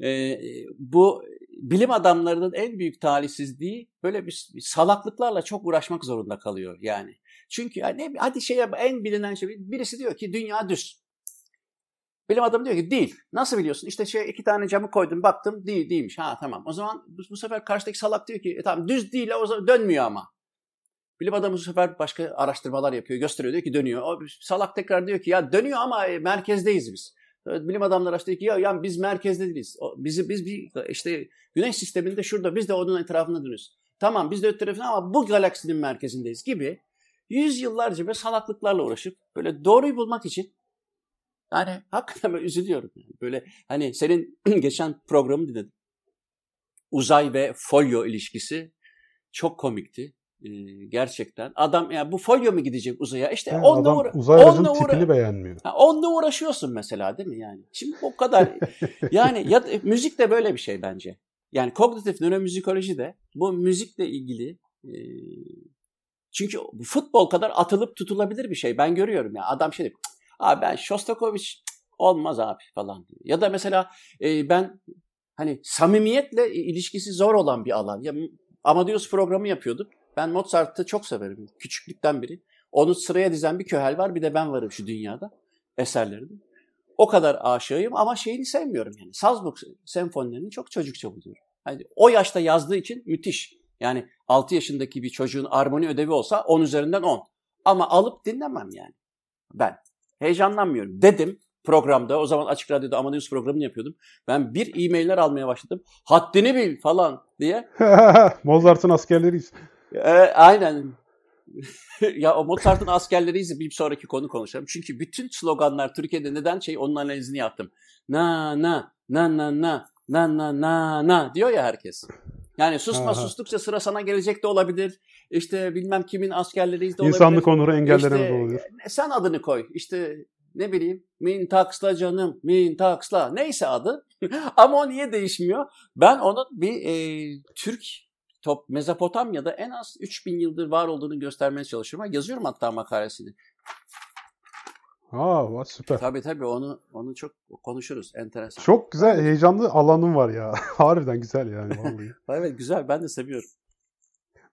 E, bu bilim adamlarının en büyük talihsizliği böyle bir, bir salaklıklarla çok uğraşmak zorunda kalıyor yani. Çünkü yani hadi şey en bilinen şey birisi diyor ki dünya düz. Bilim adamı diyor ki değil. Nasıl biliyorsun? İşte şey iki tane camı koydum baktım değil değilmiş. Ha tamam. O zaman bu, bu sefer karşıdaki salak diyor ki e, tamam düz değil o zaman dönmüyor ama. Bilim adamı bu sefer başka araştırmalar yapıyor, gösteriyor diyor ki dönüyor. O salak tekrar diyor ki ya dönüyor ama e, merkezdeyiz biz. Bilim adamları işte ki ya, ya biz merkezde değiliz. Bizi biz bir işte güneş sisteminde şurada biz de onun etrafında dönüyoruz. Tamam biz de öte ama bu galaksinin merkezindeyiz gibi yüzyıllarca böyle salaklıklarla uğraşıp böyle doğruyu bulmak için yani hakikaten böyle üzülüyorum. Yani. Böyle hani senin geçen programı dinledim. Uzay ve folyo ilişkisi çok komikti. Gerçekten. Adam ya bu folyo mu gidecek uzaya? İşte yani onunla uğra- uzay onunla tipini uğra- beğenmiyor. Ha, onunla uğraşıyorsun mesela değil mi yani? Şimdi o kadar yani ya, müzik de böyle bir şey bence. Yani kognitif nöromüzikoloji de bu müzikle ilgili e, çünkü futbol kadar atılıp tutulabilir bir şey. Ben görüyorum ya adam şey diyor. Abi ben Shostakovich olmaz abi falan diyor. Ya da mesela e, ben hani samimiyetle ilişkisi zor olan bir alan. Ya Amadeus programı yapıyorduk. Ben Mozart'ı çok severim küçüklükten beri. Onu sıraya dizen bir köhel var bir de ben varım şu dünyada eserlerinde. O kadar aşığıyım ama şeyini sevmiyorum yani. Salzburg senfonilerini çok çocukça buluyorum. Yani o yaşta yazdığı için müthiş. Yani 6 yaşındaki bir çocuğun armoni ödevi olsa 10 üzerinden 10. Ama alıp dinlemem yani. Ben heyecanlanmıyorum. Dedim programda o zaman Açık Radyo'da Amadeus programını yapıyordum. Ben bir e-mailler almaya başladım. Haddini bil falan diye. Mozart'ın askerleriyiz. E, aynen. ya o Mozart'ın askerleriyiz bir sonraki konu konuşalım. Çünkü bütün sloganlar Türkiye'de neden şey onun analizini yaptım. Na na na na na na na na na diyor ya herkes. Yani susma Aha. sustukça sıra sana gelecek de olabilir. İşte bilmem kimin askerleriyiz de olabilir. İnsanlık onuru engellenemez İşte, olabilir. Sen adını koy. İşte ne bileyim Mintaks'la canım Mintaks'la neyse adı. Ama o niye değişmiyor? Ben onun bir e, Türk top Mezopotamya'da en az 3000 yıldır var olduğunu göstermeye çalışıyorum. Yazıyorum hatta makalesini. Aa va- süper. Tabii tabii onu onu çok konuşuruz. Enteresan. Çok güzel, heyecanlı alanım var ya. Harbiden güzel yani. Evet güzel ben de seviyorum.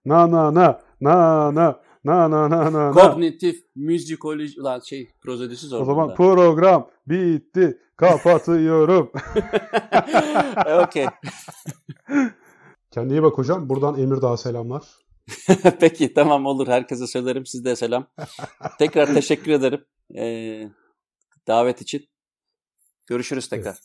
Na na na na na na na na na. Kognitif müzikoloji lan şey prozedüsü zor. O zaman program bitti. Kapatıyorum. Okey. Kendine iyi bak hocam. Buradan Emirdağ'a selamlar. Peki tamam olur. Herkese söylerim. Siz de selam. Tekrar teşekkür ederim. Ee, davet için. Görüşürüz tekrar.